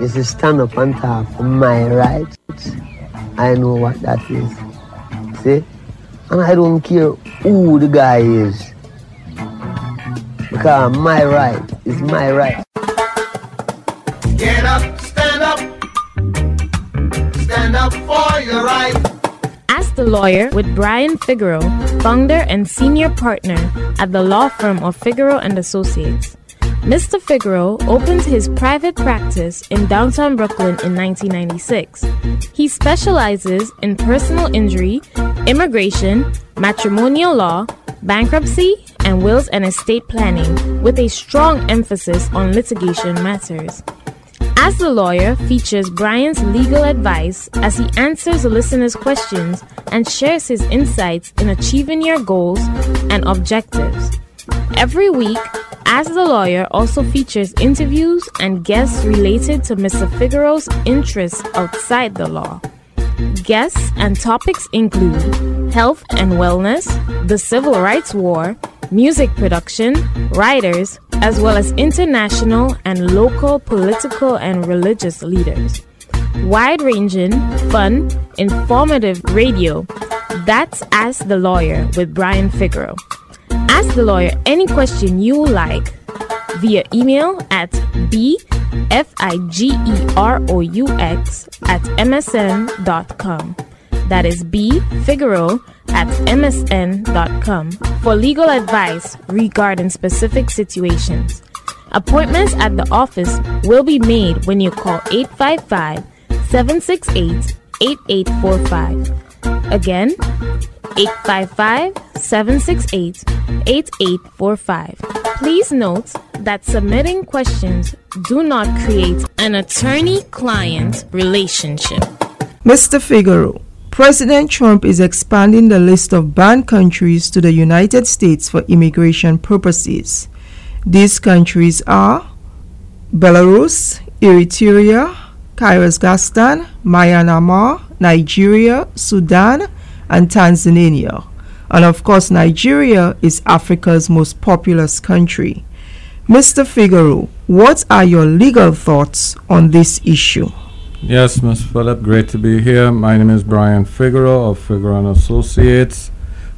is to stand up and talk for my rights. I know what that is. See? And I don't care who the guy is. Because my right is my right. Get up, stand up. Stand up for your right. Ask the Lawyer with Brian Figueroa, founder and senior partner at the law firm of Figueroa and Associates. Mr. Figueroa opened his private practice in downtown Brooklyn in 1996. He specializes in personal injury, immigration, matrimonial law, bankruptcy, and wills and estate planning, with a strong emphasis on litigation matters. Ask the Lawyer features Brian's legal advice as he answers listeners' questions and shares his insights in achieving your goals and objectives. Every week, Ask the Lawyer also features interviews and guests related to Mr. Figueroa's interests outside the law. Guests and topics include health and wellness, the civil rights war, music production, writers, as well as international and local political and religious leaders. Wide ranging, fun, informative radio. That's Ask the Lawyer with Brian Figueroa. Ask the lawyer any question you like via email at bfigeroux at msn.com. That is B at msn.com for legal advice regarding specific situations. Appointments at the office will be made when you call 855 768 8845. Again, 855 768 8845. Please note that submitting questions do not create an attorney client relationship. Mr. Figueroa, President Trump is expanding the list of banned countries to the United States for immigration purposes. These countries are Belarus, Eritrea, Kyrgyzstan, Myanmar, Nigeria, Sudan, and Tanzania. And of course, Nigeria is Africa's most populous country. Mr. Figueroa, what are your legal thoughts on this issue? Yes, Ms. Phillip, great to be here. My name is Brian Figueroa of Figueroa and Associates.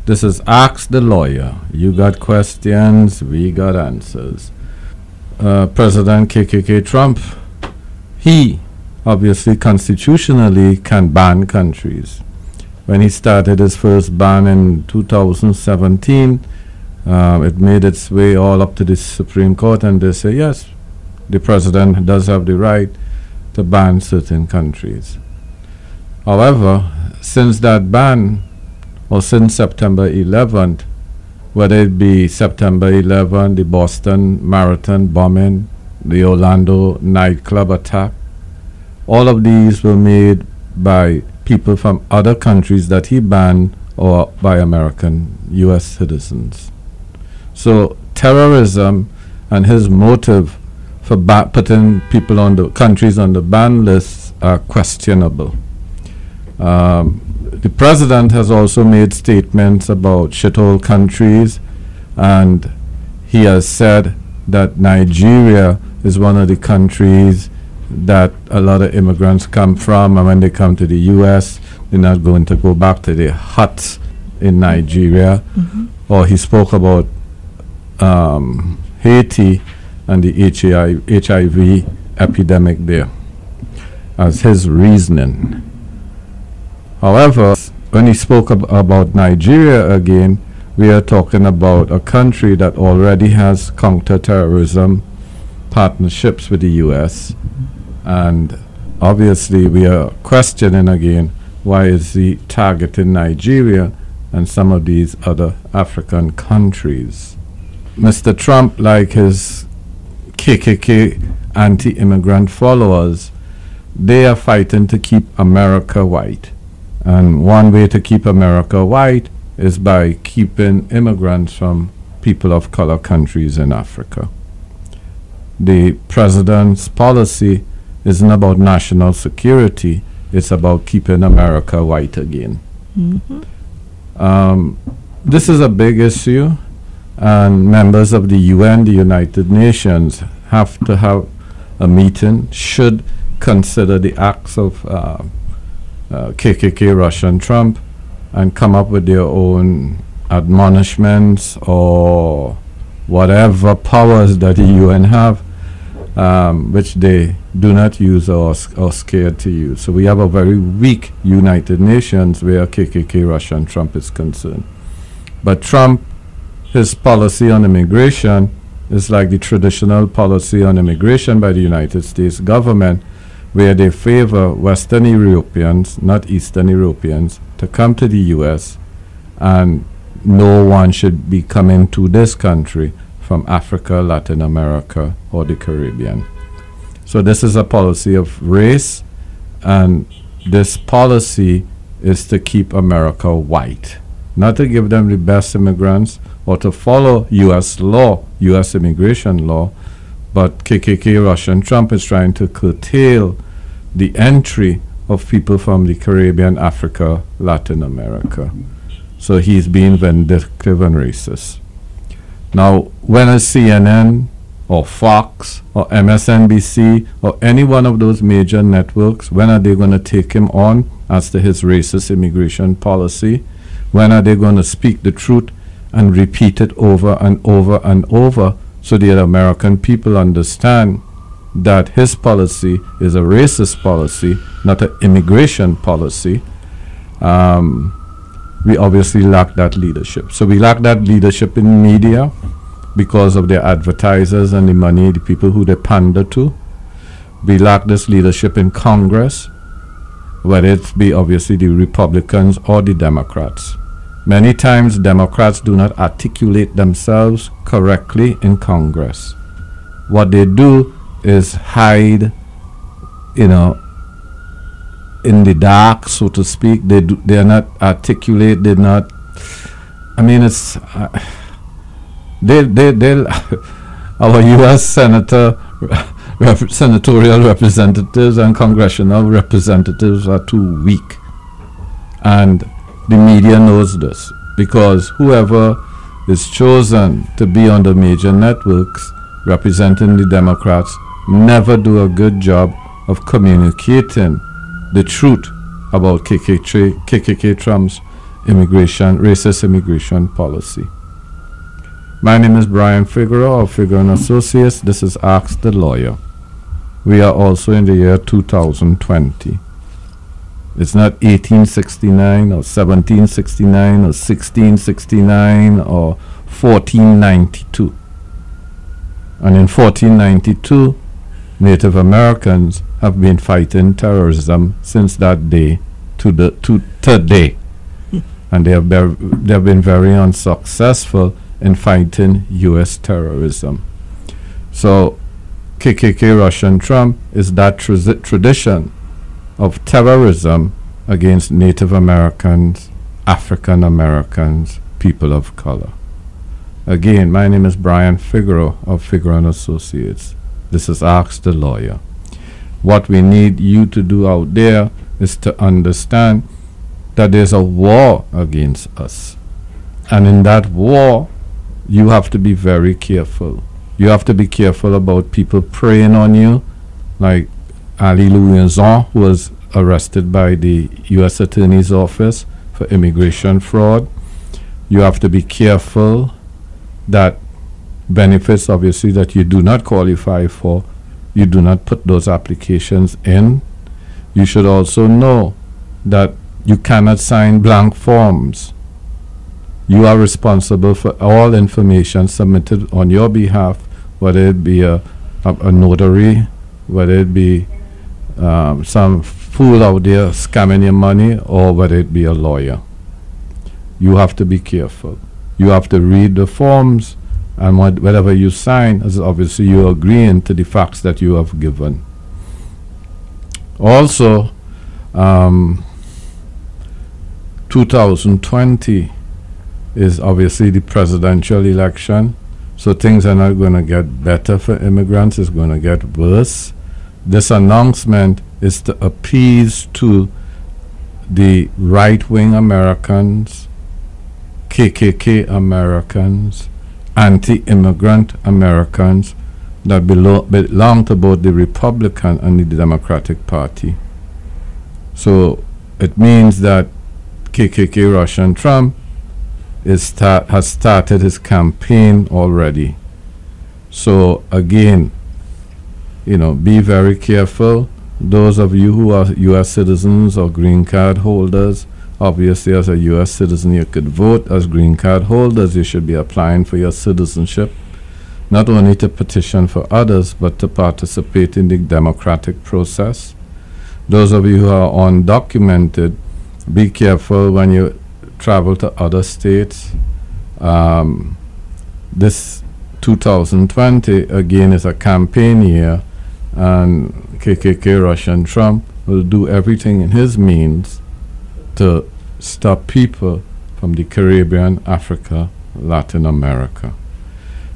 This is Ask the Lawyer. You got questions, we got answers. Uh, President KKK Trump, he obviously constitutionally can ban countries. When he started his first ban in 2017, uh, it made its way all up to the Supreme Court, and they say, yes, the president does have the right to ban certain countries. However, since that ban, or since September 11th, whether it be September 11th, the Boston Marathon bombing, the Orlando nightclub attack, all of these were made by people from other countries that he banned or by American US citizens. So terrorism and his motive for ba- putting people on the countries on the ban list are questionable. Um, the president has also made statements about shithole countries, and he has said that Nigeria is one of the countries that a lot of immigrants come from, and when they come to the U.S., they're not going to go back to their huts in Nigeria. Or he spoke about um, Haiti and the HI HIV epidemic there as his reasoning. However, when he spoke ab- about Nigeria again, we are talking about a country that already has counterterrorism partnerships with the U.S. And obviously, we are questioning again why is he targeting Nigeria and some of these other African countries. Mr. Trump, like his KKK anti-immigrant followers, they are fighting to keep America white. And one way to keep America white is by keeping immigrants from people of color countries in Africa. The president's policy isn't about national security, it's about keeping America white again. Um, this is a big issue, and members of the UN, the United Nations, have to have a meeting should consider the acts of uh, uh, KKK, Russian Trump, and come up with their own admonishments or whatever powers that the UN have, um, which they do not use or, are scared to use. So we have a very weak United Nations where KKK, Russia, and Trump is concerned. But Trump, his policy on immigration is like the traditional policy on immigration by the United States government, where they favor Western Europeans, not Eastern Europeans, to come to the U.S. and no one should be coming to this country from Africa, Latin America, or the Caribbean. So this is a policy of race, and this policy is to keep America white, not to give them the best immigrants or to follow U.S. law, U.S. immigration law, but KKK Russian Trump is trying to curtail the entry of people from the Caribbean, Africa, Latin America. So he's being vindictive and racist. Now, when a CNN or Fox or MSNBC or any one of those major networks, when are they going to take him on as to his racist immigration policy? When are they going to speak the truth and repeat it over and over and over so the American people understand that his policy is a racist policy, not an immigration policy? Um, we obviously lack that leadership. So we lack that leadership in media because of their advertisers and the money, the people who they pander to. We lack this leadership in Congress, whether it be obviously the Republicans or the Democrats. Many times, Democrats do not articulate themselves correctly in Congress. What they do is hide, you know, in the dark, so to speak. They do, they are not articulate. They're not. I mean, it's uh, they they they. our U.S. senator, rep- senatorial representatives and congressional representatives are too weak, and the media knows this because whoever is chosen to be on the major networks representing the Democrats never do a good job of communicating the truth about KKK, KKK Trump's immigration, racist immigration policy. My name is Brian Figueroa of Figueroa and Associates. This is Ask the Lawyer. We are also in the year 2020. It's not 1869 or 1769 or 1669 or 1492. And in 1492, Native Americans have been fighting terrorism since that day to the to today, and they have be- they have been very unsuccessful in fighting U.S. terrorism. So, KKK Russian Trump is that tra- tradition of terrorism against Native Americans, African Americans, people of color. Again, my name is Brian Figueroa of Figueroa and Associates. This is Ask the Lawyer. What we need you to do out there is to understand that there's a war against us. And in that war, you have to be very careful. You have to be careful about people preying on you, like Ali Louison, was arrested by the U.S. Attorney's Office for immigration fraud. You have to be careful that benefits, obviously, that you do not qualify for, you do not put those applications in. You should also know that you cannot sign blank forms. You are responsible for all information submitted on your behalf, whether it be a, a, a notary, whether it be um, some fool out there scamming your money, or whether it be a lawyer. You have to be careful. You have to read the forms, and what, whatever you sign, is obviously you're agreeing to the facts that you have given. Also, um, 2020 is obviously the presidential election, so things are not going to get better for immigrants, it's going to get worse. This announcement is to appease to the right wing Americans, KKK Americans, anti immigrant Americans that belo- belong to both the Republican and the Democratic Party. So it means that KKK Russian Trump is start, has started his campaign already. So again, you know, be very careful. Those of you who are U.S. citizens or green card holders, obviously, as a U.S. citizen, you could vote. As green card holders, you should be applying for your citizenship, not only to petition for others, but to participate in the democratic process. Those of you who are undocumented, be careful when you travel to other states. Um, this 2020 again is a campaign year, and KKK Russian Trump will do everything in his means to stop people from the Caribbean, Africa, Latin America.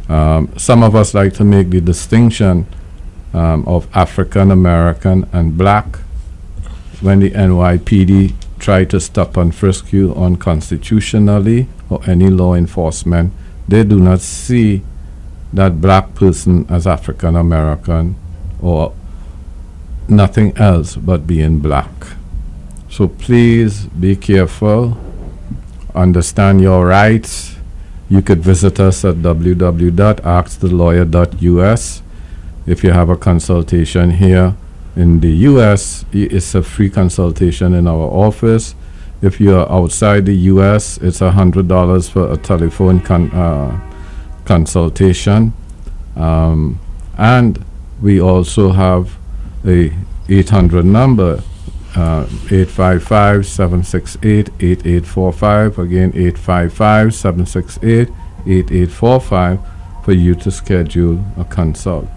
Um, some of us like to make the distinction um, of African American and black when the NYPD try to stop and frisk you unconstitutionally or any law enforcement, they do not see that black person as African American or nothing else but being black. So please be careful, understand your rights. You could visit us at www.askthelawyer.us. If you have a consultation here in the US, it's a free consultation in our office. If you're outside the US, it's $100 for a telephone con- uh, consultation. Um, and we also have a 800 number, uh, 855-768-8845. Again, 855-768-8845 for you to schedule a consult.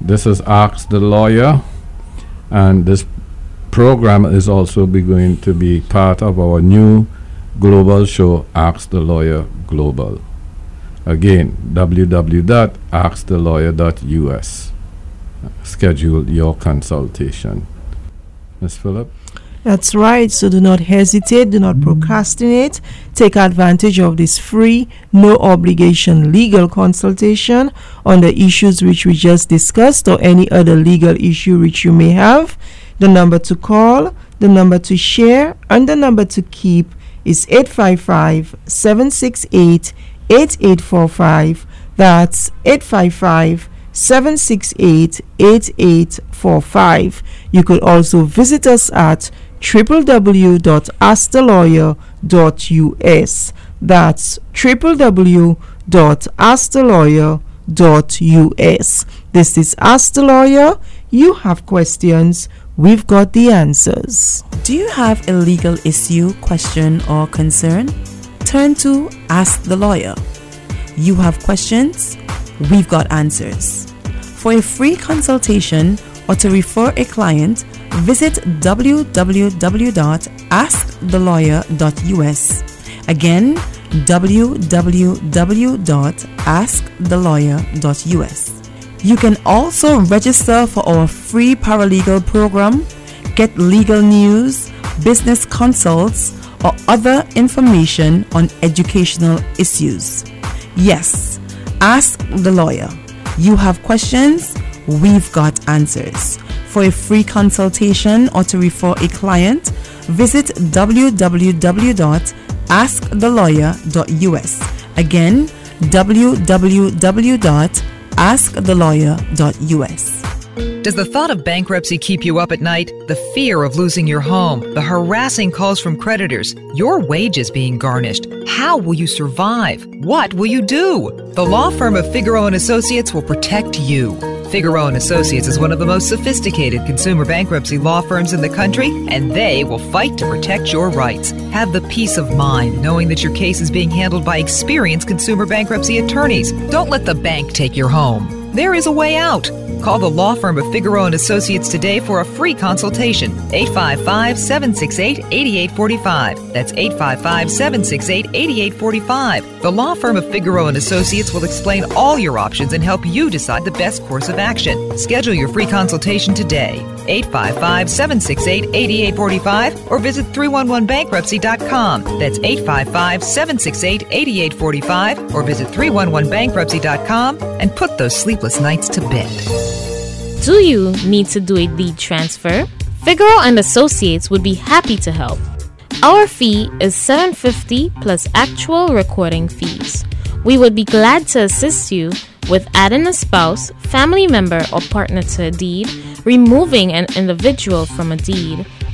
This is Ask the Lawyer, and this program is also going to be part of our new global show, Ask the Lawyer Global. Again, www.askthelawyer.us. Schedule your consultation. Ms. Phillip? That's right. So do not hesitate, do not mm. procrastinate. Take advantage of this free, no obligation legal consultation on the issues which we just discussed or any other legal issue which you may have. The number to call, the number to share, and the number to keep is 855 768 8845. That's 855 768 8845. You could also visit us at www.askthelawyer.us. That's www.askthelawyer.us. This is Ask the Lawyer. You have questions, we've got the answers. Do you have a legal issue, question, or concern? Turn to Ask the Lawyer. You have questions, we've got answers. For a free consultation or to refer a client, visit www.askthelawyer.us. Again, www.askthelawyer.us. You can also register for our free paralegal program, get legal news, business consults, or other information on educational issues. Yes, ask the lawyer. You have questions, we've got answers. For a free consultation or to refer a client, visit www.askthelawyer.us. Again, www.askthelawyer.us. Does the thought of bankruptcy keep you up at night? The fear of losing your home, the harassing calls from creditors, your wages being garnished. How will you survive? What will you do? The law firm of Figueroa and Associates will protect you. Figueroa and Associates is one of the most sophisticated consumer bankruptcy law firms in the country, and they will fight to protect your rights. Have the peace of mind knowing that your case is being handled by experienced consumer bankruptcy attorneys. Don't let the bank take your home. There is a way out. Call the law firm of Figueroa and Associates today for a free consultation. 855-768-8845. That's 855-768-8845. The law firm of Figueroa and Associates will explain all your options and help you decide the best course of action. Schedule your free consultation today. 855 768 8845 or visit 311bankruptcy.com. That's 855 768 8845 or visit 311bankruptcy.com and put those sleepless nights to bed. Do you need to do a deed transfer? Figueroa and Associates would be happy to help. Our fee is 750 plus actual recording fees. We would be glad to assist you with adding a spouse, family member, or partner to a deed, removing an individual from a deed,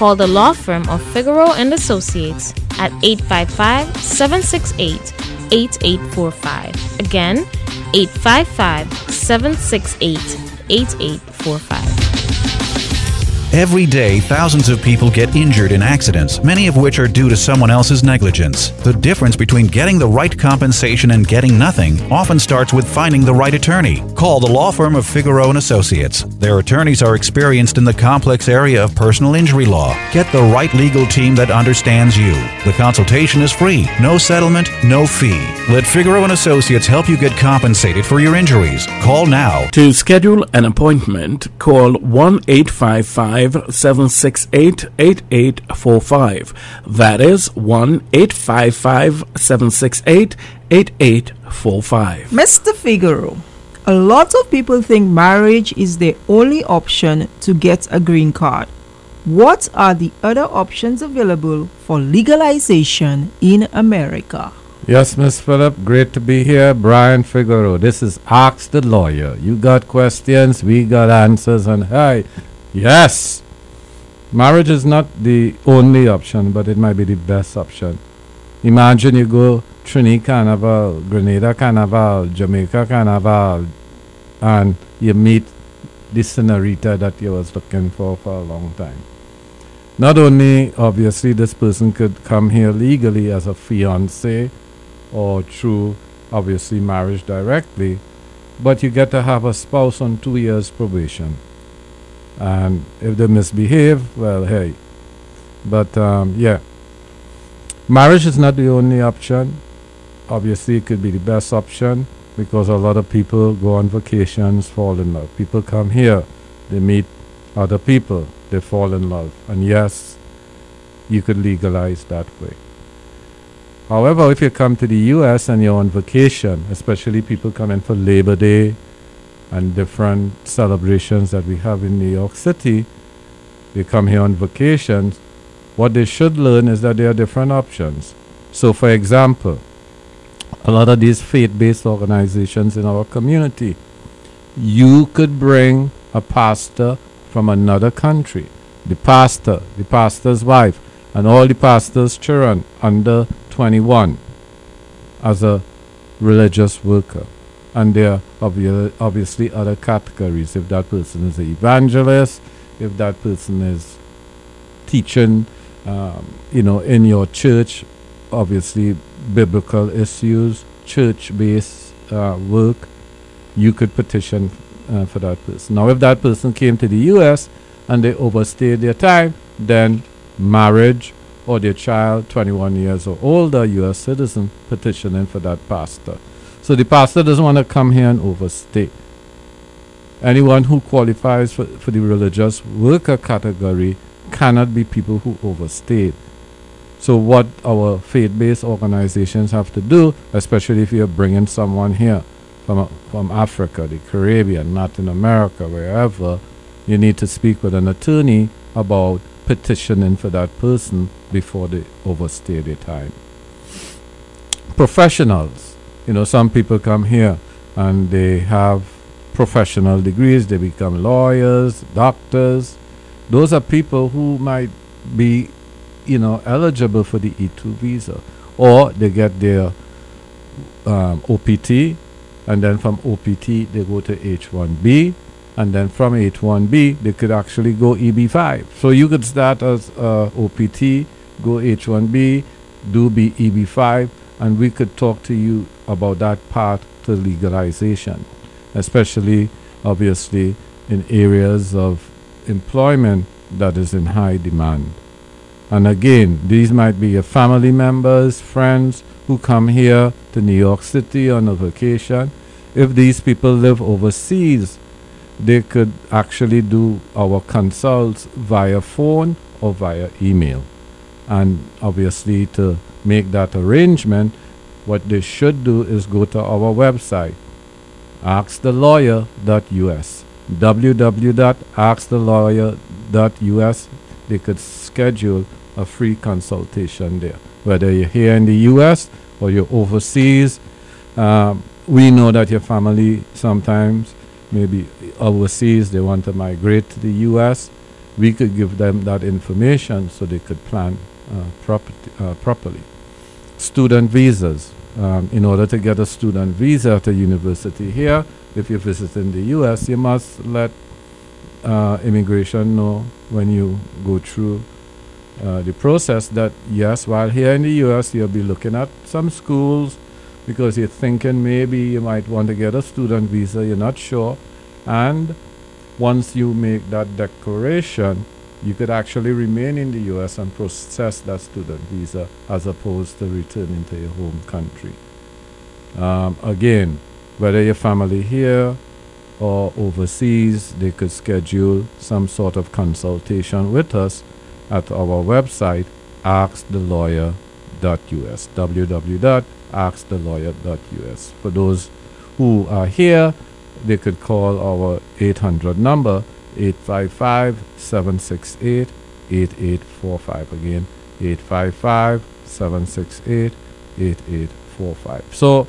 call the law firm of Figueroa and Associates at 855-768-8845. Again, 855-768-8845. Every day, thousands of people get injured in accidents, many of which are due to someone else's negligence. The difference between getting the right compensation and getting nothing often starts with finding the right attorney. Call the law firm of Figueroa and Associates. Their attorneys are experienced in the complex area of personal injury law. Get the right legal team that understands you. The consultation is free, no settlement, no fee. Let Figueroa and Associates help you get compensated for your injuries. Call now. To schedule an appointment, call 1 855 768 8845. That is 1 855 768 8845. Mr. Figueroa, a lot of people think marriage is the only option to get a green card. What are the other options available for legalization in America? Yes, Miss Phillip, great to be here. Brian Figueroa. This is Ask the Lawyer. You got questions, we got answers, and hey, yes, marriage is not the only option, but it might be the best option. Imagine you go Trini Carnival, Grenada Carnival, Jamaica Carnival, and you meet the senorita that you was looking for for a long time. Not only, obviously, this person could come here legally as a fiance or through, obviously, marriage directly, but you get to have a spouse on two years probation. And if they misbehave, well, hey. But um, yeah, marriage is not the only option. Obviously, it could be the best option because a lot of people go on vacations, fall in love. People come here, they meet other people, they fall in love. And yes, you could legalize that way. However, if you come to the US and you're on vacation, especially people coming for Labor Day and different celebrations that we have in New York City, they come here on vacations. What they should learn is that there are different options. So, for example, a lot of these faith based organizations in our community, you could bring a pastor from another country, the pastor, the pastor's wife, and all the pastor's children under 21 as a religious worker. And there are obvi- obviously other categories. If that person is an evangelist, if that person is teaching, um, you know, in your church, obviously biblical issues, church-based uh, work, you could petition uh, for that person. Now, if that person came to the U.S. and they overstayed their time, then marriage or their child, 21 years or older, U.S. citizen, petitioning for that pastor. So the pastor doesn't want to come here and overstay. Anyone who qualifies for, for the religious worker category cannot be people who overstayed. So what our faith-based organizations have to do, especially if you're bringing someone here from from Africa, the Caribbean, Latin America, wherever, you need to speak with an attorney about petitioning for that person before they overstay their time. Professionals, you know, some people come here and they have professional degrees, they become lawyers, doctors. Those are people who might be you know, eligible for the E2 visa, or they get their um, OPT, and then from OPT they go to H1B, and then from H1B they could actually go EB5. So you could start as uh, OPT, go H1B, do be EB5, and we could talk to you about that path to legalization, especially, obviously, in areas of employment that is in high demand. And again, these might be your family members, friends who come here to New York City on a vacation. If these people live overseas, they could actually do our consults via phone or via email. And obviously, to make that arrangement, what they should do is go to our website, askthelawyer.us. www.askthelawyer.us. They could schedule a free consultation there. Whether you're here in the US or you're overseas, um, we know that your family sometimes, maybe overseas, they want to migrate to the US. We could give them that information so they could plan property, uh, properly. Student visas. Um, in order to get a student visa at a university here, if you're visiting the US, you must let uh, immigration know when you go through uh, the process that yes, while here in the US, you'll be looking at some schools because you're thinking maybe you might want to get a student visa, you're not sure. And once you make that declaration, you could actually remain in the US and process that student visa as opposed to returning to your home country. Um, again, whether your family here or overseas, they could schedule some sort of consultation with us at our website, askthelawyer.us. www.askthelawyer.us. For those who are here, they could call our 800 number 855 768 8845. Again, 855 768 8845. So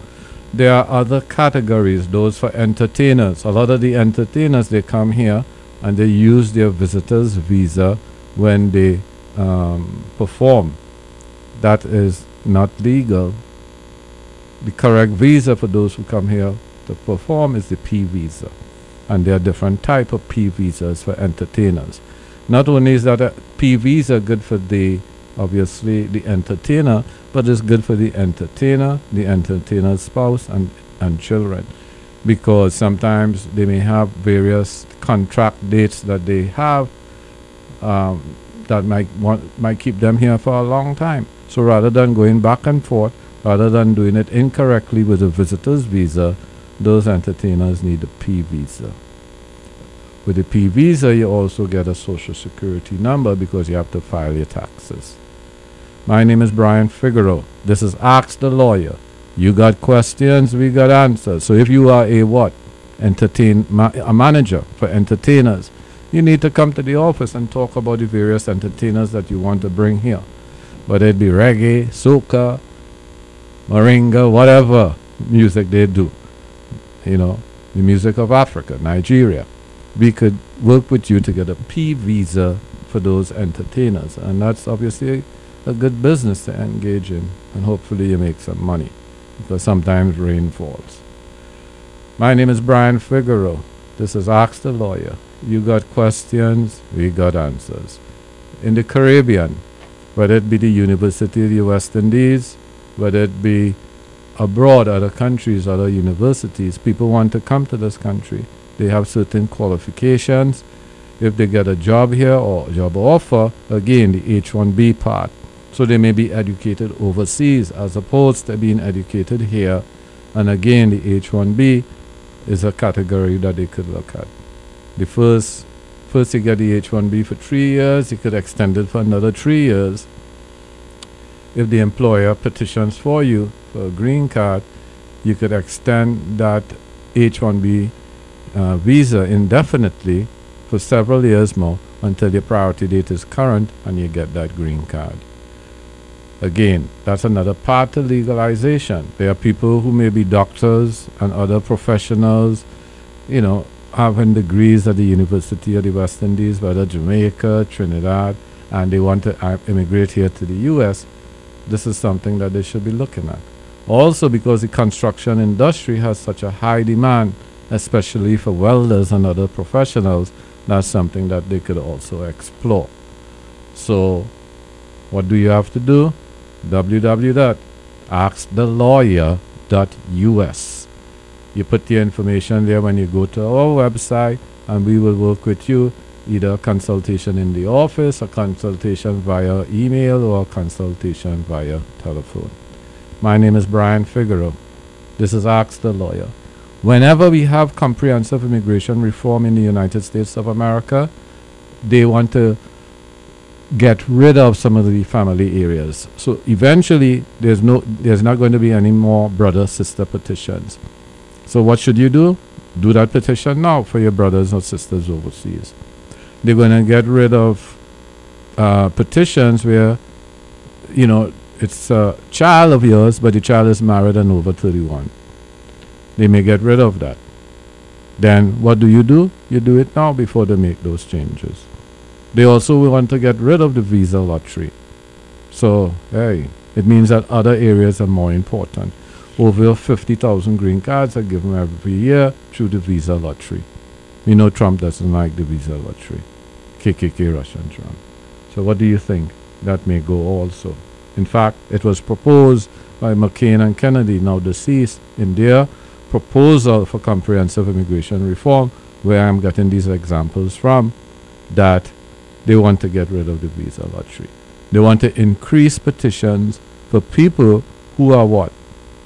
there are other categories, those for entertainers. A lot of the entertainers, they come here and they use their visitor's visa when they um, perform. That is not legal. The correct visa for those who come here to perform is the P visa. And there are different type of P visas for entertainers. Not only is that a P visa good for the obviously the entertainer, but it's good for the entertainer, the entertainer's spouse and, and children. Because sometimes they may have various contract dates that they have um, that might want might keep them here for a long time. So rather than going back and forth, rather than doing it incorrectly with a visitor's visa, those entertainers need a P visa. With a P visa, you also get a social security number because you have to file your taxes. My name is Brian Figueroa. This is Ask the Lawyer. You got questions, we got answers. So if you are a what? Entertain ma- a manager for entertainers, you need to come to the office and talk about the various entertainers that you want to bring here. Whether it be reggae, soca, moringa, whatever music they do. You know, the music of Africa, Nigeria. We could work with you to get a P visa for those entertainers. And that's obviously a good business to engage in. And hopefully you make some money. Because sometimes rain falls. My name is Brian Figueroa. This is Ask the Lawyer. You got questions, we got answers. In the Caribbean, whether it be the University of the West Indies, whether it be abroad, other countries, other universities, people want to come to this country. They have certain qualifications. If they get a job here or job offer, again, the H 1B part. So they may be educated overseas as opposed to being educated here. And again, the H 1B is a category that they could look at. The first, first you get the H 1B for three years, you could extend it for another three years. If the employer petitions for you for a green card, you could extend that H 1B uh, visa indefinitely for several years more until your priority date is current and you get that green card. Again, that's another part to legalization. There are people who may be doctors and other professionals, you know, having degrees at the University of the West Indies, whether Jamaica, Trinidad, and they want to uh, immigrate here to the U.S. This is something that they should be looking at. Also, because the construction industry has such a high demand, especially for welders and other professionals, that's something that they could also explore. So, What do you have to do? www.askthelawyer.us. You put your information there when you go to our website, and we will work with you either a consultation in the office, a consultation via email, or a consultation via telephone. My name is Brian Figueroa. This is Ask the Lawyer. Whenever we have comprehensive immigration reform in the United States of America, they want to get rid of some of the family areas. So eventually, there's no, there's not going to be any more brother sister petitions. So what should you do? Do that petition now for your brothers or sisters overseas. They're going to get rid of uh, petitions where, you know, it's a child of yours, but the child is married and over 31. They may get rid of that. Then what do you do? You do it now before they make those changes. They also want to get rid of the visa lottery. So, hey, it means that other areas are more important. Over 50,000 green cards are given every year through the visa lottery. You know Trump doesn't like the visa lottery. KKK Russian Trump. So, what do you think? That may go also. In fact, it was proposed by McCain and Kennedy, now deceased, in their proposal for comprehensive immigration reform, where I'm getting these examples from, that they want to get rid of the visa lottery. They want to increase petitions for people who are what?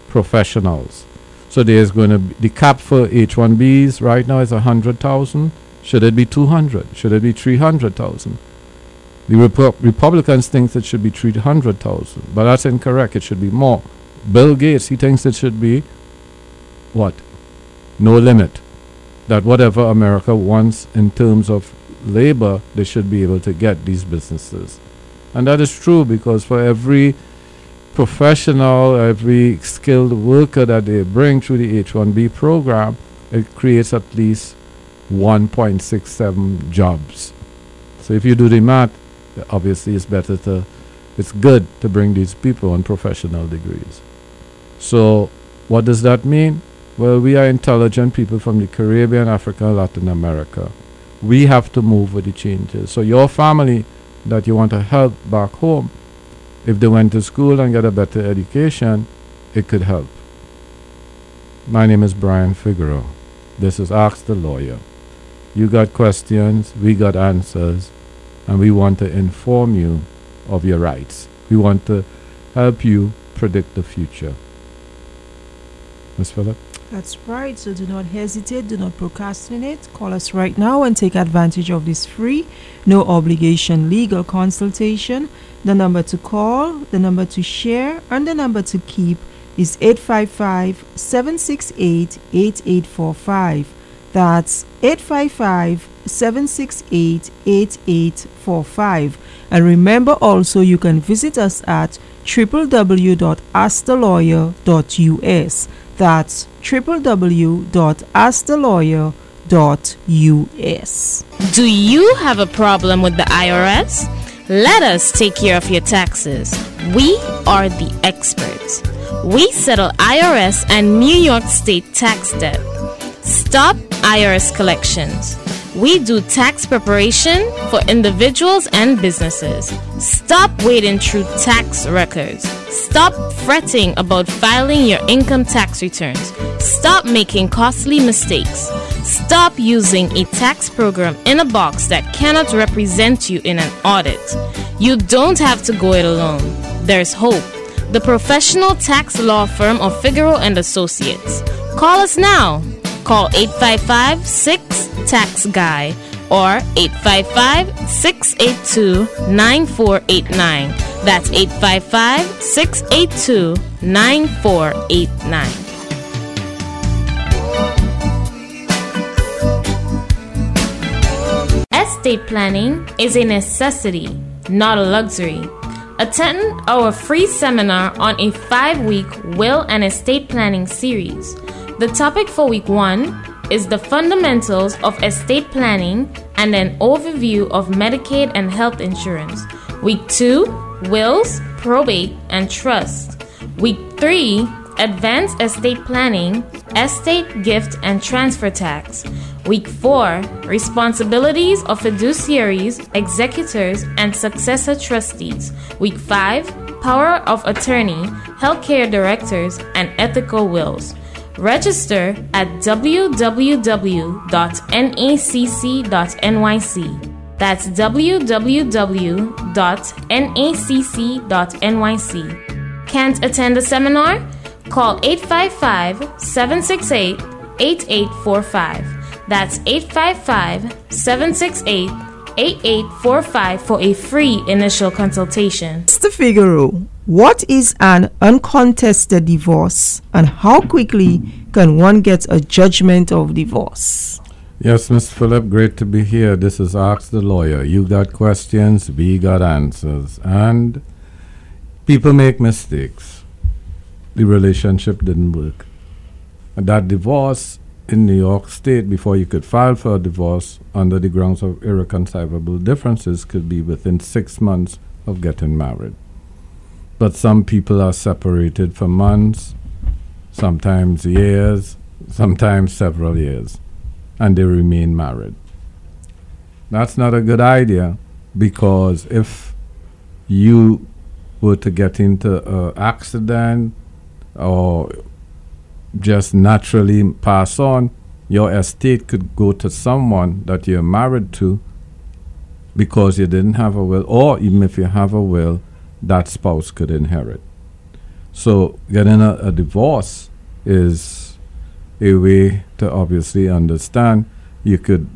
Professionals. So there's going to be the cap for H1Bs right now is 100,000. Should it be 200? Should it be 300,000? The Repu- Republicans think it should be 300,000, but that's incorrect. It should be more. Bill Gates, he thinks it should be what? No limit. That whatever America wants in terms of labor, they should be able to get these businesses. And that is true because for every professional, every skilled worker that they bring through the H1B program, it creates at least 1.67 jobs. So if you do the math, obviously it's better to, it's good to bring these people on professional degrees. So what does that mean? Well, we are intelligent people from the Caribbean, Africa, Latin America. We have to move with the changes. So your family that you want to help back home, if they went to school and get a better education, it could help. My name is Brian Figueroa. This is Ask the Lawyer. You got questions, we got answers, and we want to inform you of your rights. We want to help you predict the future. Ms. Phillip? That's right. So do not hesitate, do not procrastinate. Call us right now and take advantage of this free, no obligation legal consultation. The number to call, the number to share, and the number to keep is 855 768 8845. That's 855 768 8845. And remember also, you can visit us at www.askthelawyer.us. That's www.askthelawyer.us. Do you have a problem with the IRS? Let us take care of your taxes. We are the experts. We settle IRS and New York State tax debt. Stop IRS collections. We do tax preparation for individuals and businesses. Stop wading through tax records. Stop fretting about filing your income tax returns. Stop making costly mistakes. Stop using a tax program in a box that cannot represent you in an audit. You don't have to go it alone. There's hope. The professional tax law firm of Figueroa and Associates. Call us now. Call 855 6 Tax Guy or 855 682 9489. That's 855 682 9489. Estate planning is a necessity, not a luxury. Attend our free seminar on a five week will and estate planning series. The topic for week one is the fundamentals of estate planning and an overview of Medicaid and health insurance. Week two, wills, probate, and trust. Week three, Advanced Estate Planning, Estate, Gift, and Transfer Tax. Week 4 Responsibilities of Fiduciaries, Executors, and Successor Trustees. Week 5 Power of Attorney, Healthcare Directives, and Ethical Wills. Register at www.nacc.nyc. That's www.nacc.nyc. Can't attend the seminar? Call 855 768 8845. That's 855 768 8845 for a free initial consultation. Mr. Figueroa, what is an uncontested divorce and how quickly can one get a judgment of divorce? Yes, Mr. Phillip, great to be here. This is Ask the Lawyer. You got questions, we got answers. And people make mistakes. The relationship didn't work. And that divorce in New York State, before you could file for a divorce under the grounds of irreconcilable differences, could be within six months of getting married. But some people are separated for months, sometimes years, sometimes several years and they remain married. That's not a good idea because if you were to get into an accident or just naturally pass on, your estate could go to someone that you're married to because you didn't have a will, or even if you have a will, that spouse could inherit. So getting a, a divorce is a way to obviously understand you could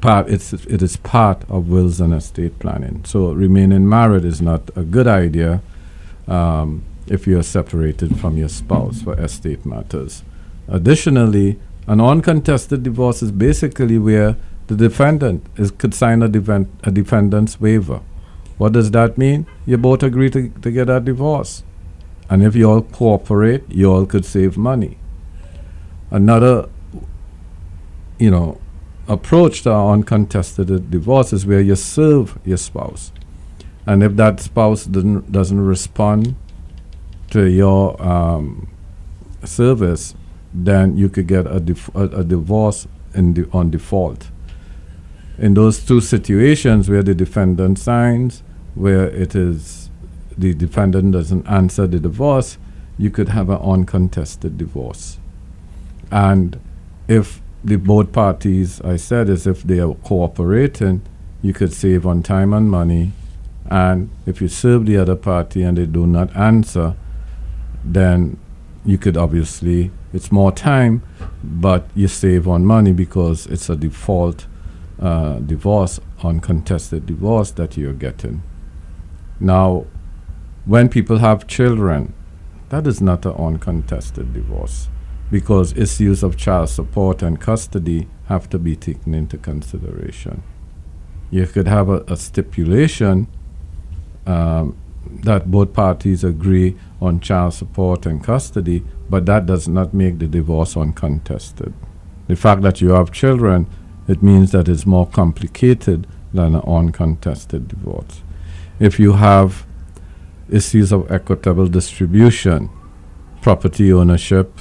part it's it is part of wills and estate planning so remaining married is not a good idea um, if you're separated from your spouse for estate matters. Additionally an uncontested divorce is basically where the defendant is could sign a, a defendant's waiver. What does that mean? You both agree to, to get a divorce. And if you all cooperate you all could save money. Another, you know, approach to uncontested divorce is where you serve your spouse. And if that spouse doesn't, doesn't respond to your um, service, then you could get a, dif- a, a divorce on default. In those two situations where the defendant signs, where it is the defendant doesn't answer the divorce, you could have an uncontested divorce. And if the both parties, I said, is if they are cooperating, you could save on time and money. And if you serve the other party and they do not answer, then you could obviously, it's more time, but you save on money because it's a default uh, divorce, uncontested divorce that you're getting. Now, when people have children, that is not an uncontested divorce because issues of child support and custody have to be taken into consideration. You could have a, a stipulation um, that both parties agree on child support and custody, but that does not make the divorce uncontested. The fact that you have children, it means that it's more complicated than an uncontested divorce. If you have issues of equitable distribution, property ownership,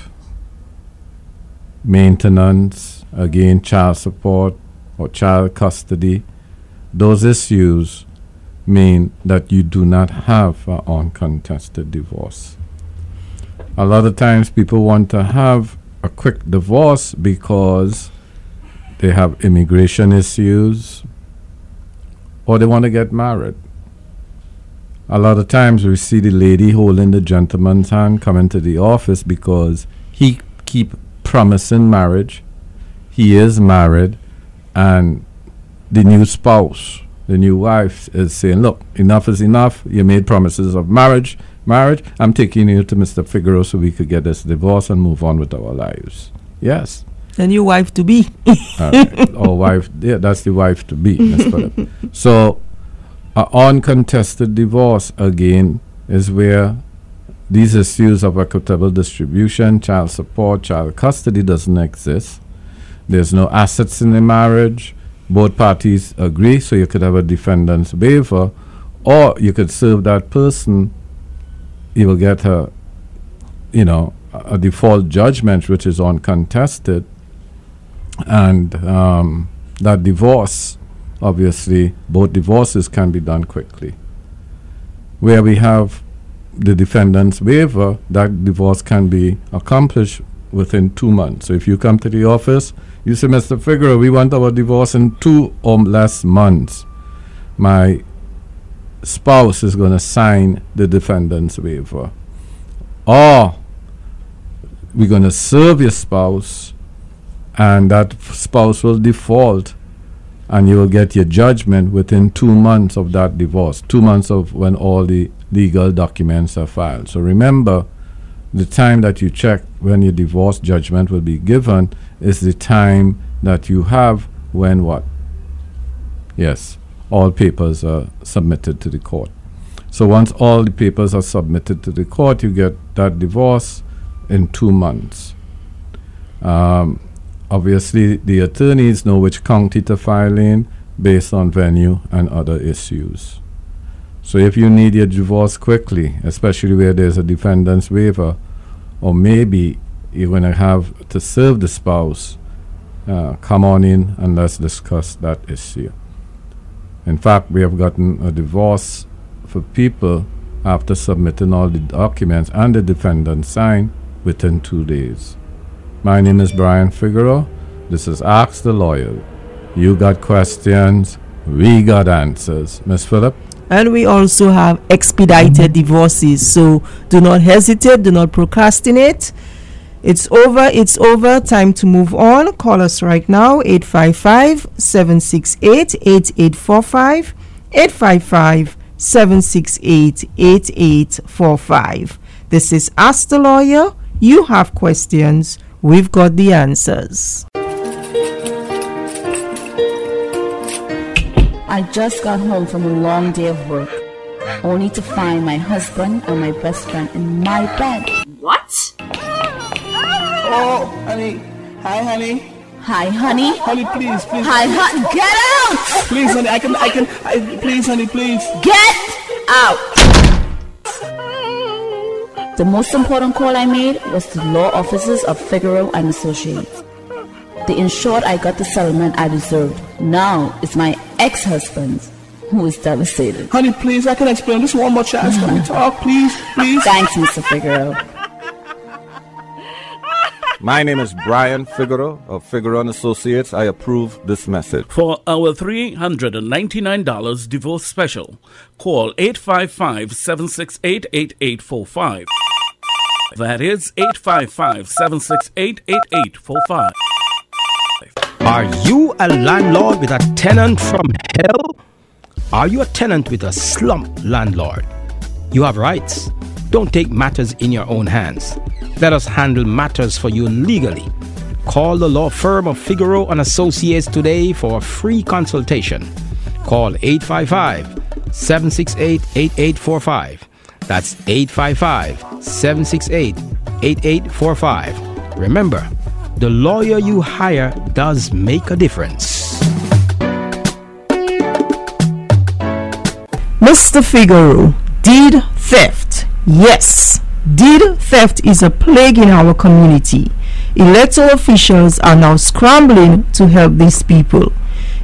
maintenance, again, child support or child custody, those issues mean that you do not have an uncontested divorce. A lot of times people want to have a quick divorce because they have immigration issues or they want to get married. A lot of times we see the lady holding the gentleman's hand coming to the office because he keep promising marriage. He is married, and the new spouse, the new wife, is saying, "Look, enough is enough. You made promises of marriage. Marriage. I'm taking you to Mr. Figueroa so we could get this divorce and move on with our lives." Yes. The new wife to be. Uh, or wife. Yeah, that's the wife to be. so, an uncontested divorce again is where these issues of equitable distribution, child support, child custody doesn't exist. There's no assets in the marriage. Both parties agree, so you could have a defendant's waiver, or you could serve that person. You will get a you know, a default judgment which is uncontested, and um, that divorce, obviously, both divorces can be done quickly. Where we have the defendant's waiver, that divorce can be accomplished within two months. So if you come to the office, you say, Mr. Figueroa, we want our divorce in two or less months. My spouse is going to sign the defendant's waiver. Or we're going to serve your spouse, and that f- spouse will default, and you will get your judgment within two months of that divorce, two months of when all the legal documents are filed. So remember, the time that you check when your divorce judgment will be given is the time that you have when what? Yes, all papers are submitted to the court. So once all the papers are submitted to the court, you get that divorce in two months. Um, obviously, the attorneys know which county to file in based on venue and other issues. So if you need your divorce quickly, especially where there's a defendant's waiver, or maybe you're going to have to serve the spouse, uh, come on in and let's discuss that issue. In fact, we have gotten a divorce for people after submitting all the documents and the defendant signed within two days. My name is Brian Figueroa. This is Ask the Lawyer. You got questions, we got answers. Miss Phillip? And we also have expedited divorces. So do not hesitate, do not procrastinate. It's over, it's over. Time to move on. Call us right now 855 768 8845. 855 768 8845. This is Ask the Lawyer. You have questions, we've got the answers. I just got home from a long day of work, only to find my husband and my best friend in my bed. What? Oh, honey. Hi, honey. Hi, honey. Honey, please, please. Hi, honey. Get out! Please, honey. I can, I can. I, please, honey, please. Get out! The most important call I made was to law offices of Figueroa and Associates. They ensured I got the settlement I deserved. Now it's my ex-husband who is devastated. Honey, please. I can explain. Just one more chance. Let me talk, please, please. Thanks, Mr. Figueroa. My name is Brian Figueroa of Figueroa and Associates. I approve this message. For our $399 divorce special, call 855 768 8845. That is 855 768 8845. Are you a landlord with a tenant from hell? Are you a tenant with a slump landlord? You have rights. Don't take matters in your own hands. Let us handle matters for you legally. Call the law firm of Figueroa and Associates today for a free consultation. Call 855 768 8845. That's 855 768 8845. Remember, the lawyer you hire does make a difference. Mr. Figueroa, deed theft. Yes, deed theft is a plague in our community. Electoral officials are now scrambling to help these people.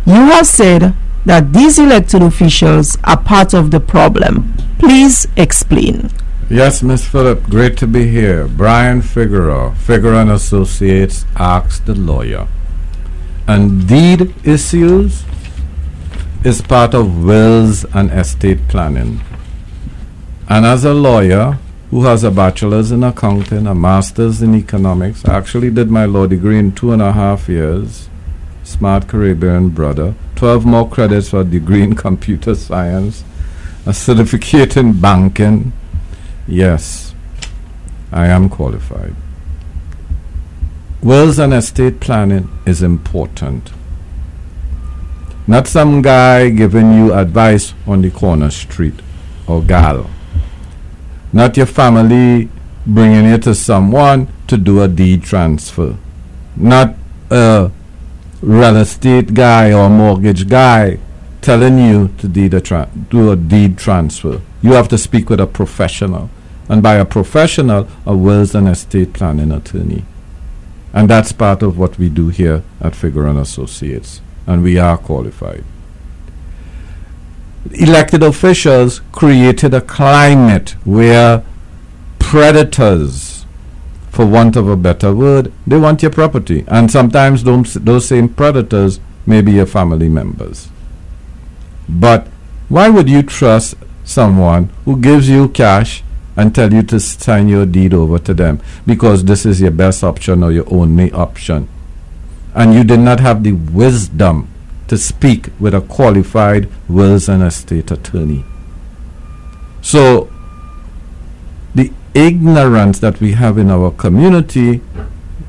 You have said that these elected officials are part of the problem. Please explain. Yes, Miss Phillip, great to be here. Brian Figueroa, Figueroa and Associates, Ask the Lawyer. And deed issues is part of wills and estate planning. And as a lawyer who has a bachelor's in accounting, a master's in economics, I actually did my law degree in two and a half years. Smart Caribbean brother. 12 more credits for a degree in computer science, a certificate in banking. Yes, I am qualified. Wills and estate planning is important. Not some guy giving you advice on the corner street or gal. Not your family bringing you to someone to do a deed transfer. Not a real estate guy or mortgage guy telling you to deed a tra- do a deed transfer. You have to speak with a professional. And by a professional, a wills and estate planning attorney. And that's part of what we do here at Figueroa and Associates, and we are qualified. Elected officials created a climate where predators, for want of a better word, they want your property. And sometimes those, those same predators may be your family members. But why would you trust someone who gives you cash and tell you to sign your deed over to them because this is your best option or your only option? And you did not have the wisdom to speak with a qualified wills and estate attorney. So, the ignorance that we have in our community,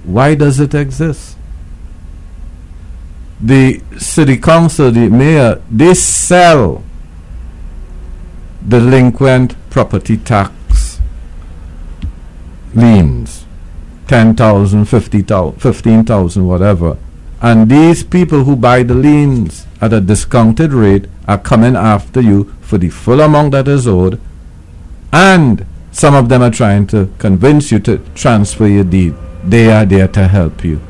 why does it exist? The city council, the mayor, they sell delinquent property tax liens 10,000, 15,000, whatever. And these people who buy the liens at a discounted rate are coming after you for the full amount that is owed. And some of them are trying to convince you to transfer your deed. They are there to help you.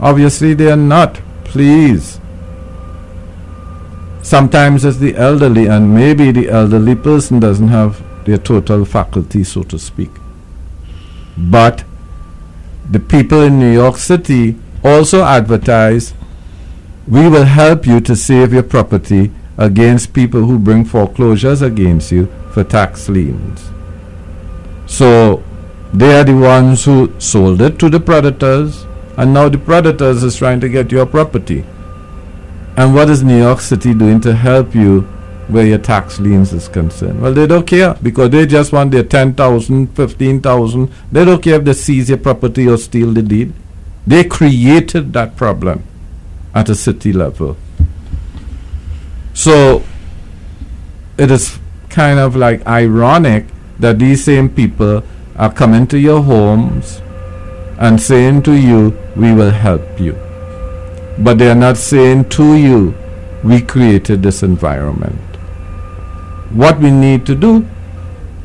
Obviously, they are not. Please. Sometimes it's the elderly, and maybe the elderly person doesn't have their total faculty, so to speak. But the people in New York City also advertise we will help you to save your property against people who bring foreclosures against you for tax liens. So they are the ones who sold it to the predators, and now the predators is trying to get your property. And what is New York City doing to help you where your tax liens is concerned? Well, they don't care because they just want their 10,000, 15,000. They don't care if they seize your property or steal the deed. They created that problem at a city level. So it is kind of like ironic that these same people are coming to your homes and saying to you, We will help you. But they are not saying to you, We created this environment. What we need to do,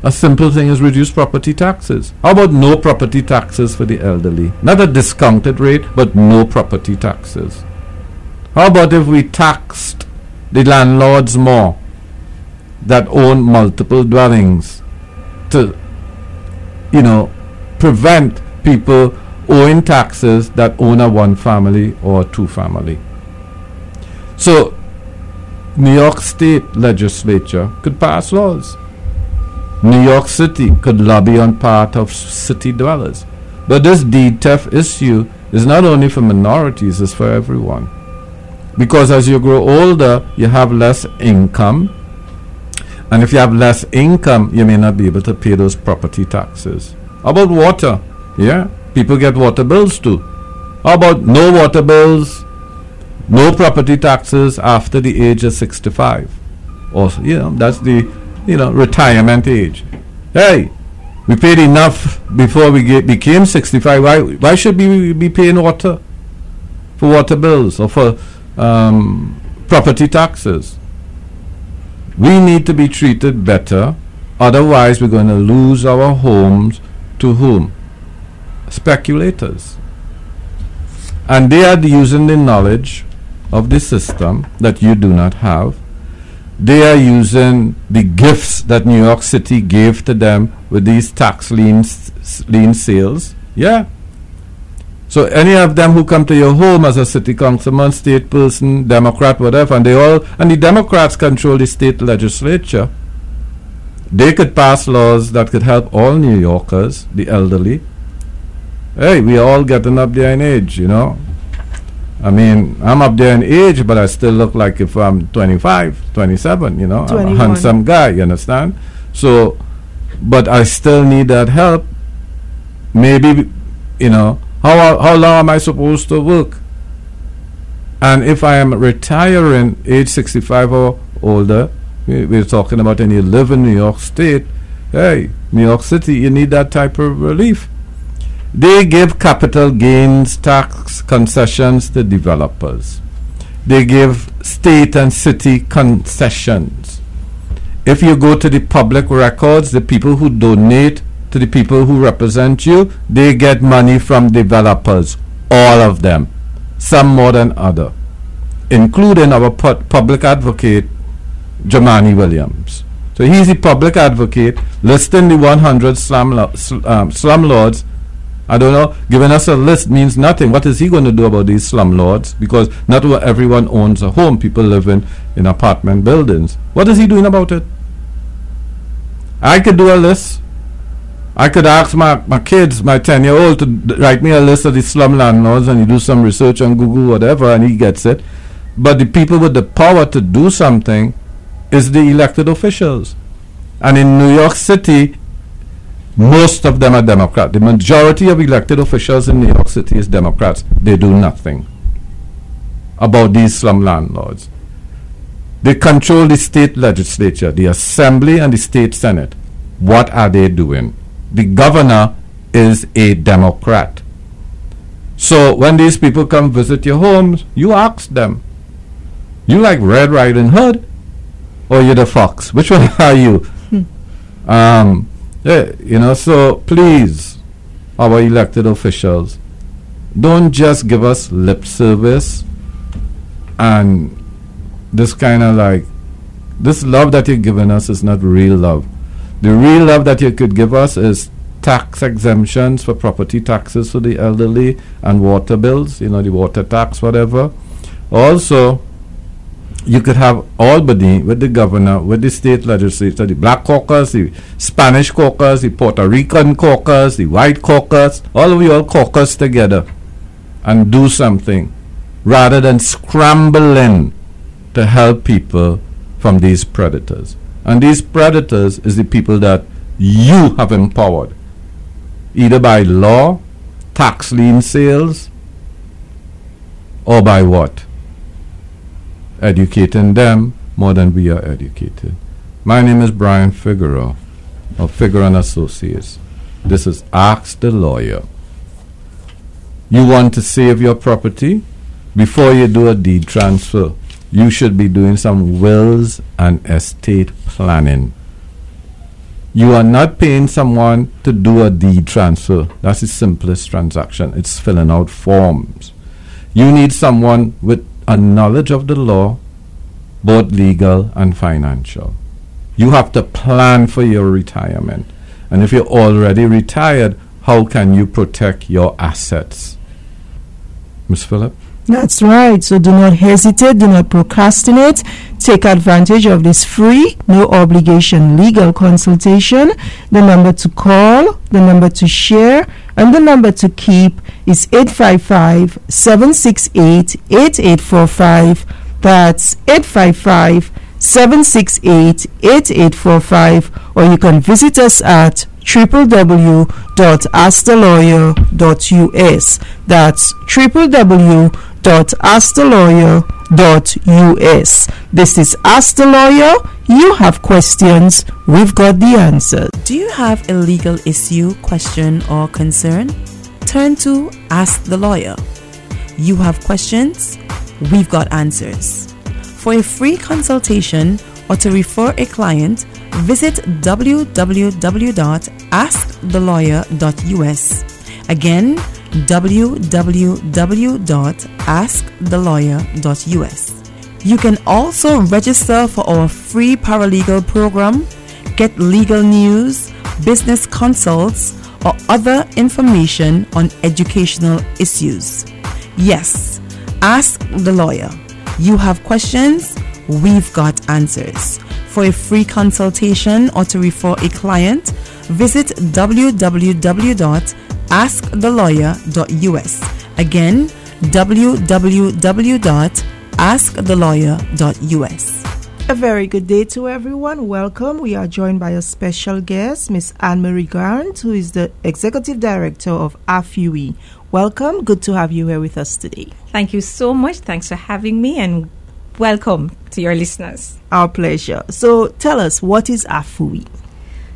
a simple thing is reduce property taxes. How about no property taxes for the elderly? Not a discounted rate, but no property taxes. How about if we taxed the landlords more that own multiple dwellings to, you know, prevent people owing taxes that own a one family or two family? So, New York State legislature could pass laws. New York City could lobby on part of city dwellers. But this theft issue is not only for minorities, it's for everyone. Because as you grow older, you have less income. And if you have less income, you may not be able to pay those property taxes. How about water? Yeah, people get water bills too. How about no water bills, no property taxes after the age of 65? Or, you know, that's the, you know, retirement age. Hey, we paid enough before we get, became 65. Why, why should we be paying water? For water bills or for um, property taxes. We need to be treated better, otherwise, we're going to lose our homes to whom? Speculators. And they are using the knowledge of the system that you do not have. They are using the gifts that New York City gave to them with these tax lien, lien sales. Yeah, so any of them who come to your home as a city councilman, state person, Democrat, whatever, and they all and the Democrats control the state legislature. They could pass laws that could help all New Yorkers, the elderly. Hey, we are all getting up there in age, you know. I mean, I'm up there in age, but I still look like if I'm 25, 27, you know. I'm a handsome guy, you understand? So, but I still need that help. Maybe, you know, how, how long am I supposed to work? And if I am retiring age 65 or older, we're talking about and you live in New York State, hey, New York City, you need that type of relief. They give capital gains tax concessions to developers. They give state and city concessions. if you go to the public records, the people who donate to the people who represent you, they get money from developers, all of them, some more than other, including our pu- public advocate, Jumaane Williams. So he's the public advocate listing the 100 slum, lo- sl- um, slumlords. I don't know, giving us a list means nothing. What is he going to do about these slumlords? Because not everyone owns a home. People live in, in apartment buildings. What is he doing about it? I could do a list. I could ask my, my kids, my 10 year old, to d- write me a list of the slum landlords and you do some research on Google, whatever, and he gets it. But the people with the power to do something is the elected officials. And in New York City, most of them are Democrat. The majority of elected officials in New York City is Democrats. They do nothing about these slum landlords. They control the state legislature, the assembly, and the state senate. What are they doing? The governor is a Democrat. So when these people come visit your homes, you ask them, you like Red Riding Hood or you're the fox? Which one are you? um, yeah, you know, so please, our elected officials, don't just give us lip service and this kind of like this love that you're giving us is not real love. The real love that you could give us is tax exemptions for property taxes for the elderly and water bills, you know, the water tax, whatever. Also, you could have Albany with the governor, with the state legislature, the black caucus, the Spanish caucus, the Puerto Rican caucus, the white caucus, all of you all caucus together and do something rather than scrambling to help people from these predators. And these predators is the people that you have empowered, either by law, tax lien sales, or by what? Educating them more than we are educated. My name is Brian Figueroa of Figueroa and Associates. This is Ask the Lawyer. You want to save your property? Before you do a deed transfer, you should be doing some wills and estate planning. You are not paying someone to do a deed transfer. That's the simplest transaction. It's filling out forms. You need someone with a knowledge of the law, both legal and financial. You have to plan for your retirement. And if you're already retired, how can you protect your assets? Miss Phillip? That's right. So do not hesitate, do not procrastinate. Take advantage of this free, no obligation legal consultation. The number to call, the number to share, and the number to keep is 855 768 8845. That's 855 768 8845. Or you can visit us at www.askthelawyer.us. That's www.askthelawyer.us. This is Ask the Lawyer. You have questions, we've got the answers. Do you have a legal issue, question, or concern? Turn to Ask the Lawyer. You have questions, we've got answers. For a free consultation or to refer a client, visit www.askthelawyer.us. Again, www.askthelawyer.us. You can also register for our free paralegal program, get legal news, business consults, or other information on educational issues. Yes, ask the lawyer. You have questions, we've got answers. For a free consultation or to refer a client, visit www.askthelawyer.us. Again, www.askthelawyer.us. A very good day to everyone. Welcome. We are joined by a special guest, Miss Anne Marie Grant, who is the Executive Director of AFUWI. Welcome. Good to have you here with us today. Thank you so much. Thanks for having me and welcome to your listeners. Our pleasure. So tell us, what is AFUWI?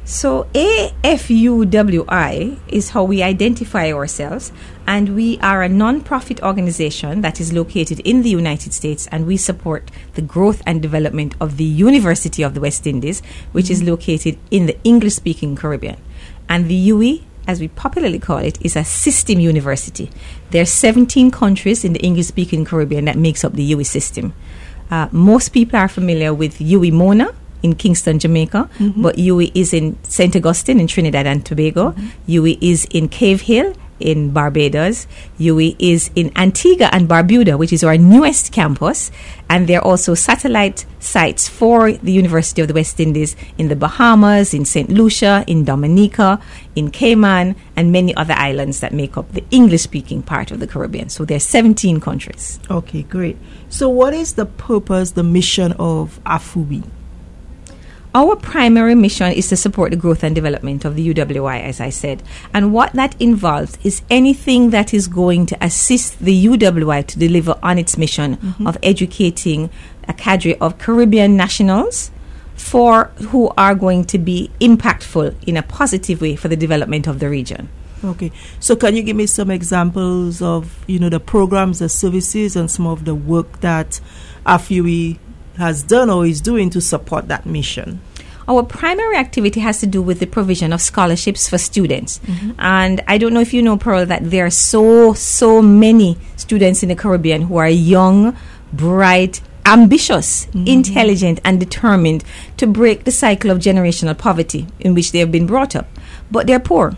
So AFUWI is how we identify ourselves, and we are a non-profit organization that is located in the United States, and we support the growth and development of the University of the West Indies, which is located in the English-speaking Caribbean. And the UWI, as we popularly call it, is a system university. There are 17 countries in the English-speaking Caribbean that makes up the UWI system. Uh, most people are familiar with UWI Mona, in Kingston, Jamaica, but UWI is in St. Augustine in Trinidad and Tobago. UWI is in Cave Hill in Barbados. UWI is in Antigua and Barbuda, which is our newest campus. And there are also satellite sites for the University of the West Indies in the Bahamas, in St. Lucia, in Dominica, in Cayman, and many other islands that make up the English speaking part of the Caribbean. So there are 17 countries. Okay, great. So, what is the purpose, the mission of AFUWI? Our primary mission is to support the growth and development of the UWI, as I said. And what that involves is anything that is going to assist the UWI to deliver on its mission Mhm. of educating a cadre of Caribbean nationals for who are going to be impactful in a positive way for the development of the region. Okay, so can you give me some examples of you know the programs, the services, and some of the work that AFUWI has done or is doing to support that mission? Our primary activity has to do with the provision of scholarships for students. Mhm. And I don't know if you know, Pearl, that there are so, so many students in the Caribbean who are young, bright, ambitious, intelligent, and determined to break the cycle of generational poverty in which they have been brought up. But they're poor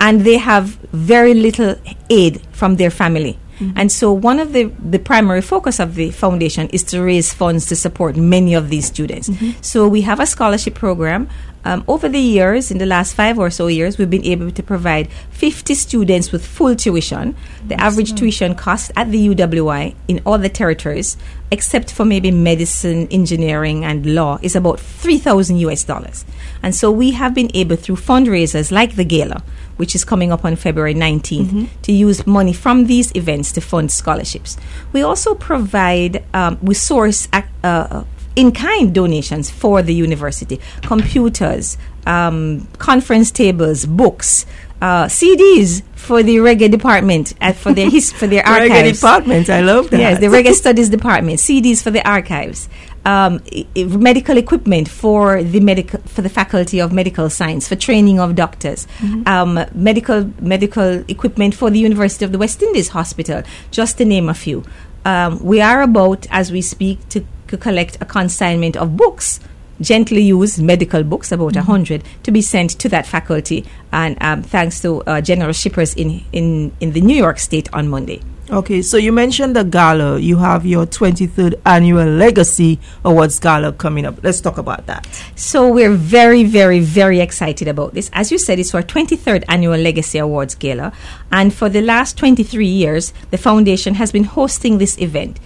and they have very little aid from their family. Mhm. And so, one of the, the primary focus of the foundation is to raise funds to support many of these students. Mhm. So, we have a scholarship program. Um, over the years, in the last five or so years, we've been able to provide 50 students with full tuition. The average tuition cost at the UWI in all the territories, except for maybe medicine, engineering, and law, is about 3,000 US dollars. And so we have been able, through fundraisers like the Gala, which is coming up on February 19th, Mhm. to use money from these events to fund scholarships. We also provide, um, we source uh, in kind donations for the university computers, um, conference tables, books. Uh, CDs for the reggae department, uh, for their his, for their Reggae archives. department, I love that. Yes, the reggae studies department. CDs for the archives. Um, i- i- medical equipment for the medical for the faculty of medical science for training of doctors. Mhm. Um, medical medical equipment for the University of the West Indies Hospital, just to name a few. Um, we are about, as we speak, to, to collect a consignment of books, gently used medical books, about a Mhm. hundred, to be sent to that faculty. And um, thanks to uh, general shippers in, in in the New York State on Monday. Okay, so you mentioned the gala. You have your 23rd annual Legacy Awards Gala coming up. Let's talk about that. So we're very, very, very excited about this. As you said, it's our 23rd annual Legacy Awards Gala. And for the last 23 years, the foundation has been hosting this event.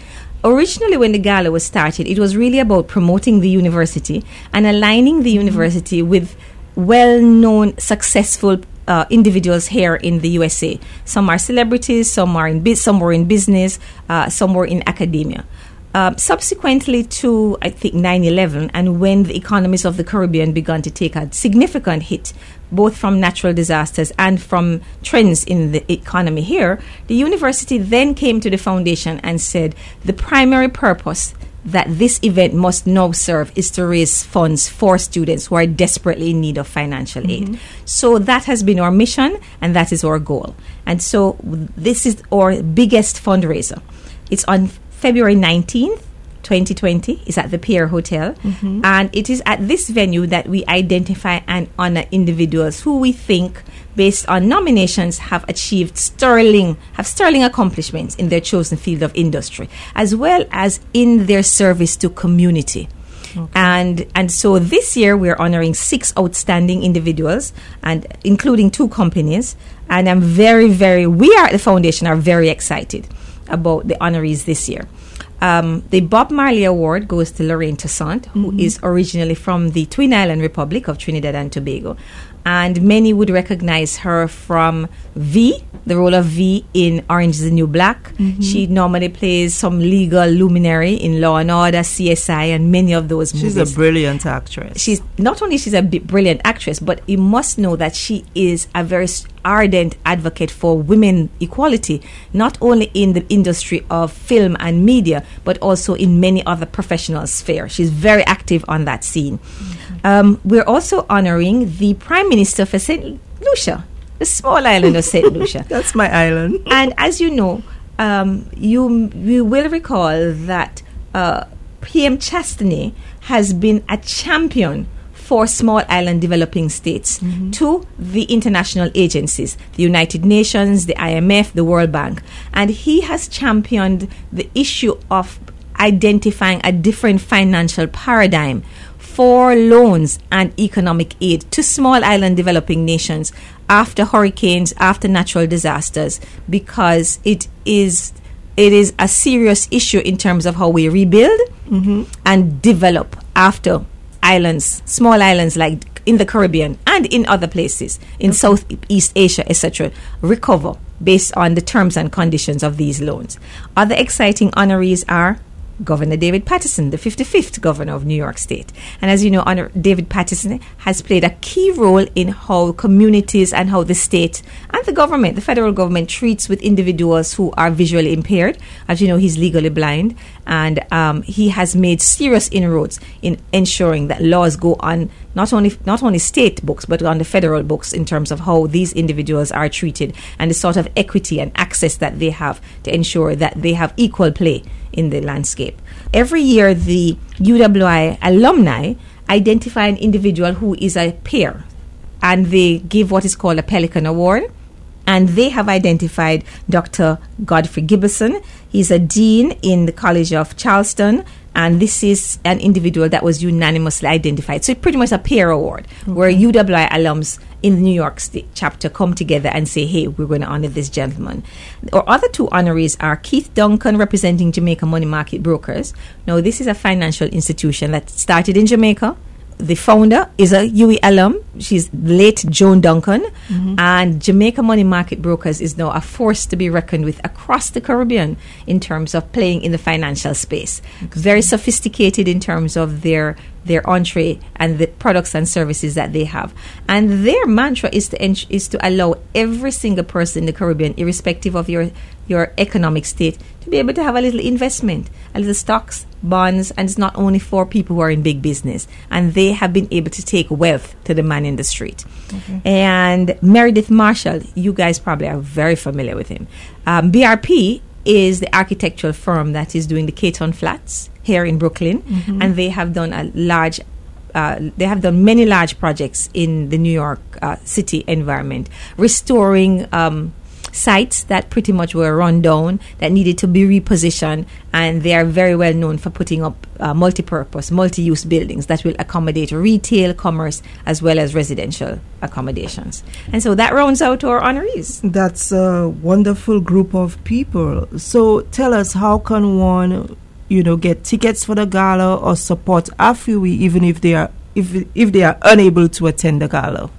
Originally, when the gala was started, it was really about promoting the university and aligning the university with well known, successful uh, individuals here in the USA. Some are celebrities, some are in some were in business, uh, some were in academia. Um, subsequently to, I think, 9 11, and when the economies of the Caribbean began to take a significant hit, both from natural disasters and from trends in the economy here, the university then came to the foundation and said the primary purpose that this event must now serve is to raise funds for students who are desperately in need of financial aid. Mhm. So that has been our mission and that is our goal. And so this is our biggest fundraiser. It's on February 19th, 2020. is at the Pierre Hotel. Mhm. And it is at this venue that we identify and honor individuals who we think, based on nominations, have achieved sterling, have sterling accomplishments in their chosen field of industry, as well as in their service to community. And and so this year we're honoring six outstanding individuals and including two companies. And I'm very, very we are at the foundation are very excited about the honorees this year. Um, the Bob Marley Award goes to Lorraine Toussaint, who is originally from the Twin Island Republic of Trinidad and Tobago. And many would recognize her from V, the role of V in Orange is the New Black. Mhm. She normally plays some legal luminary in Law and Order, CSI, and many of those She's movies. She's a brilliant actress. She's not only she's a brilliant actress, but you must know that she is a very ardent advocate for women equality, not only in the industry of film and media, but also in many other professional spheres. She's very active on that scene. Um, we're also honoring the Prime Minister for St. Lucia, the small island of St. Lucia. That's my island. And as you know, um, you you will recall that uh, PM Chastanet has been a champion for small island developing states to the international agencies, the United Nations, the IMF, the World Bank, and he has championed the issue of identifying a different financial paradigm for loans and economic aid to small island developing nations after hurricanes, after natural disasters, because it is it is a serious issue in terms of how we rebuild mm-hmm. and develop after islands, small islands like in the Caribbean and in other places in Southeast Asia, etc., recover based on the terms and conditions of these loans. Other exciting honorees are Governor David Paterson, the 55th governor of New York State. And as you know, Honor David Paterson has played a key role in how communities and how the state and the government, the federal government, treats with individuals who are visually impaired. As you know, he's legally blind, and um, he has made serious inroads in ensuring that laws go on not only not only state books but on the federal books in terms of how these individuals are treated and the sort of equity and access that they have to ensure that they have equal play in the landscape. Every year, the UWI alumni identify an individual who is a peer, and they give what is called a Pelican Award. And they have identified Dr. Godfrey Gibbison. He's a dean in the College of Charleston, and this is an individual that was unanimously identified. So it's pretty much a peer award where UWI alums in the New York State chapter come together and say, hey, we're going to honor this gentleman. Our other two honorees are Keith Duncan, representing Jamaica Money Market Brokers. Now, this is a financial institution that started in Jamaica. The founder is a UWI alum. She's late Joan Duncan. Mm-hmm. And Jamaica Money Market Brokers is now a force to be reckoned with across the Caribbean in terms of playing in the financial space. Very sophisticated in terms of their their entree and the products and services that they have. And their mantra is to ens- is to allow every single person in the Caribbean, irrespective of your your economic state, to be able to have a little investment, a little stocks, bonds, and it's not only for people who are in big business. And they have been able to take wealth to the man in the street. And Meredith Marshall, you guys probably are very familiar with him. Um, BRP is the architectural firm that is doing the Caton Flats here in Brooklyn, Mhm. and they have done a large. Uh, they have done many large projects in the New York uh, City environment, restoring um, sites that pretty much were run down that needed to be repositioned, and they are very well known for putting up uh, multi-purpose, multi-use buildings that will accommodate retail, commerce, as well as residential accommodations. And so that rounds out our honorees. That's a wonderful group of people. So tell us, how can one, you know, get tickets for the gala or support AFUWI even if they are if if they are unable to attend the gala?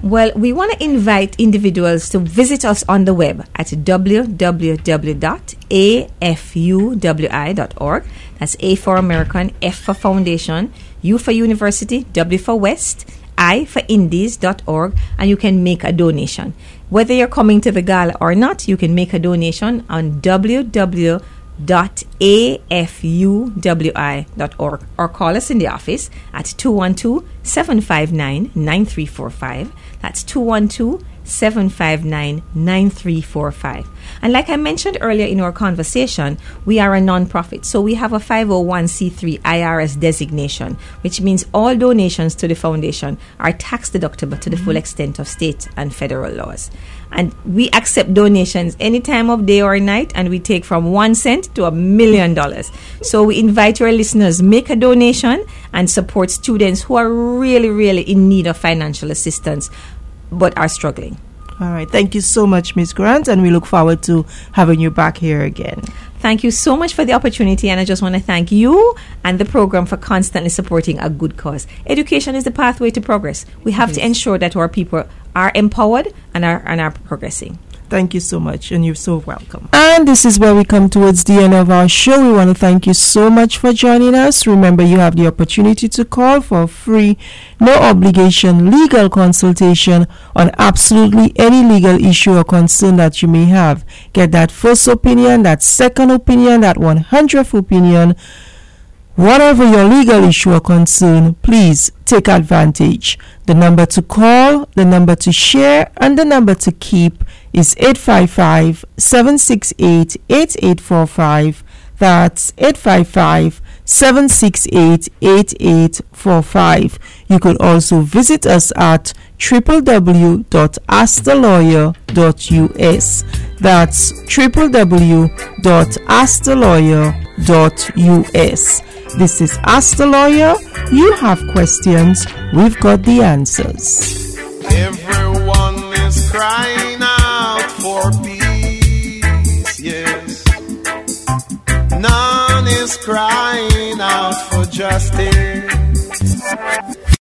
Well, we want to invite individuals to visit us on the web at www.afuwi.org. That's A for American, F for Foundation, U for University, W for West, I for Indies.org, and you can make a donation. Whether you're coming to the gala or not, you can make a donation on www.afuwi.org or call us in the office at 212 759 9345. That's 212 759 9345. And like I mentioned earlier in our conversation, we are a nonprofit. So we have a 501c3 IRS designation, which means all donations to the foundation are tax deductible to the full mm-hmm. extent of state and federal laws. And we accept donations any time of day or night, and we take from one cent to a million dollars. So we invite your listeners make a donation and support students who are really, really in need of financial assistance but are struggling. All right. Thank you so much, Miss Grant, and we look forward to having you back here again. Thank you so much for the opportunity, and I just want to thank you and the program for constantly supporting a good cause. Education is the pathway to progress. We have to ensure that our people are empowered and are, and are progressing. Thank you so much, and you're so welcome. And this is where we come towards the end of our show. We want to thank you so much for joining us. Remember, you have the opportunity to call for free, no obligation legal consultation on absolutely any legal issue or concern that you may have. Get that first opinion, that second opinion, that 100th opinion. Whatever your legal issue or concern, please take advantage. The number to call, the number to share, and the number to keep is 855 768 8845. That's 855 768 8845. You could also visit us at www.askthelawyer.us. That's www.askthelawyer.us. This is Ask the Lawyer. You have questions, we've got the answers. Everyone is crying None is crying out for justice.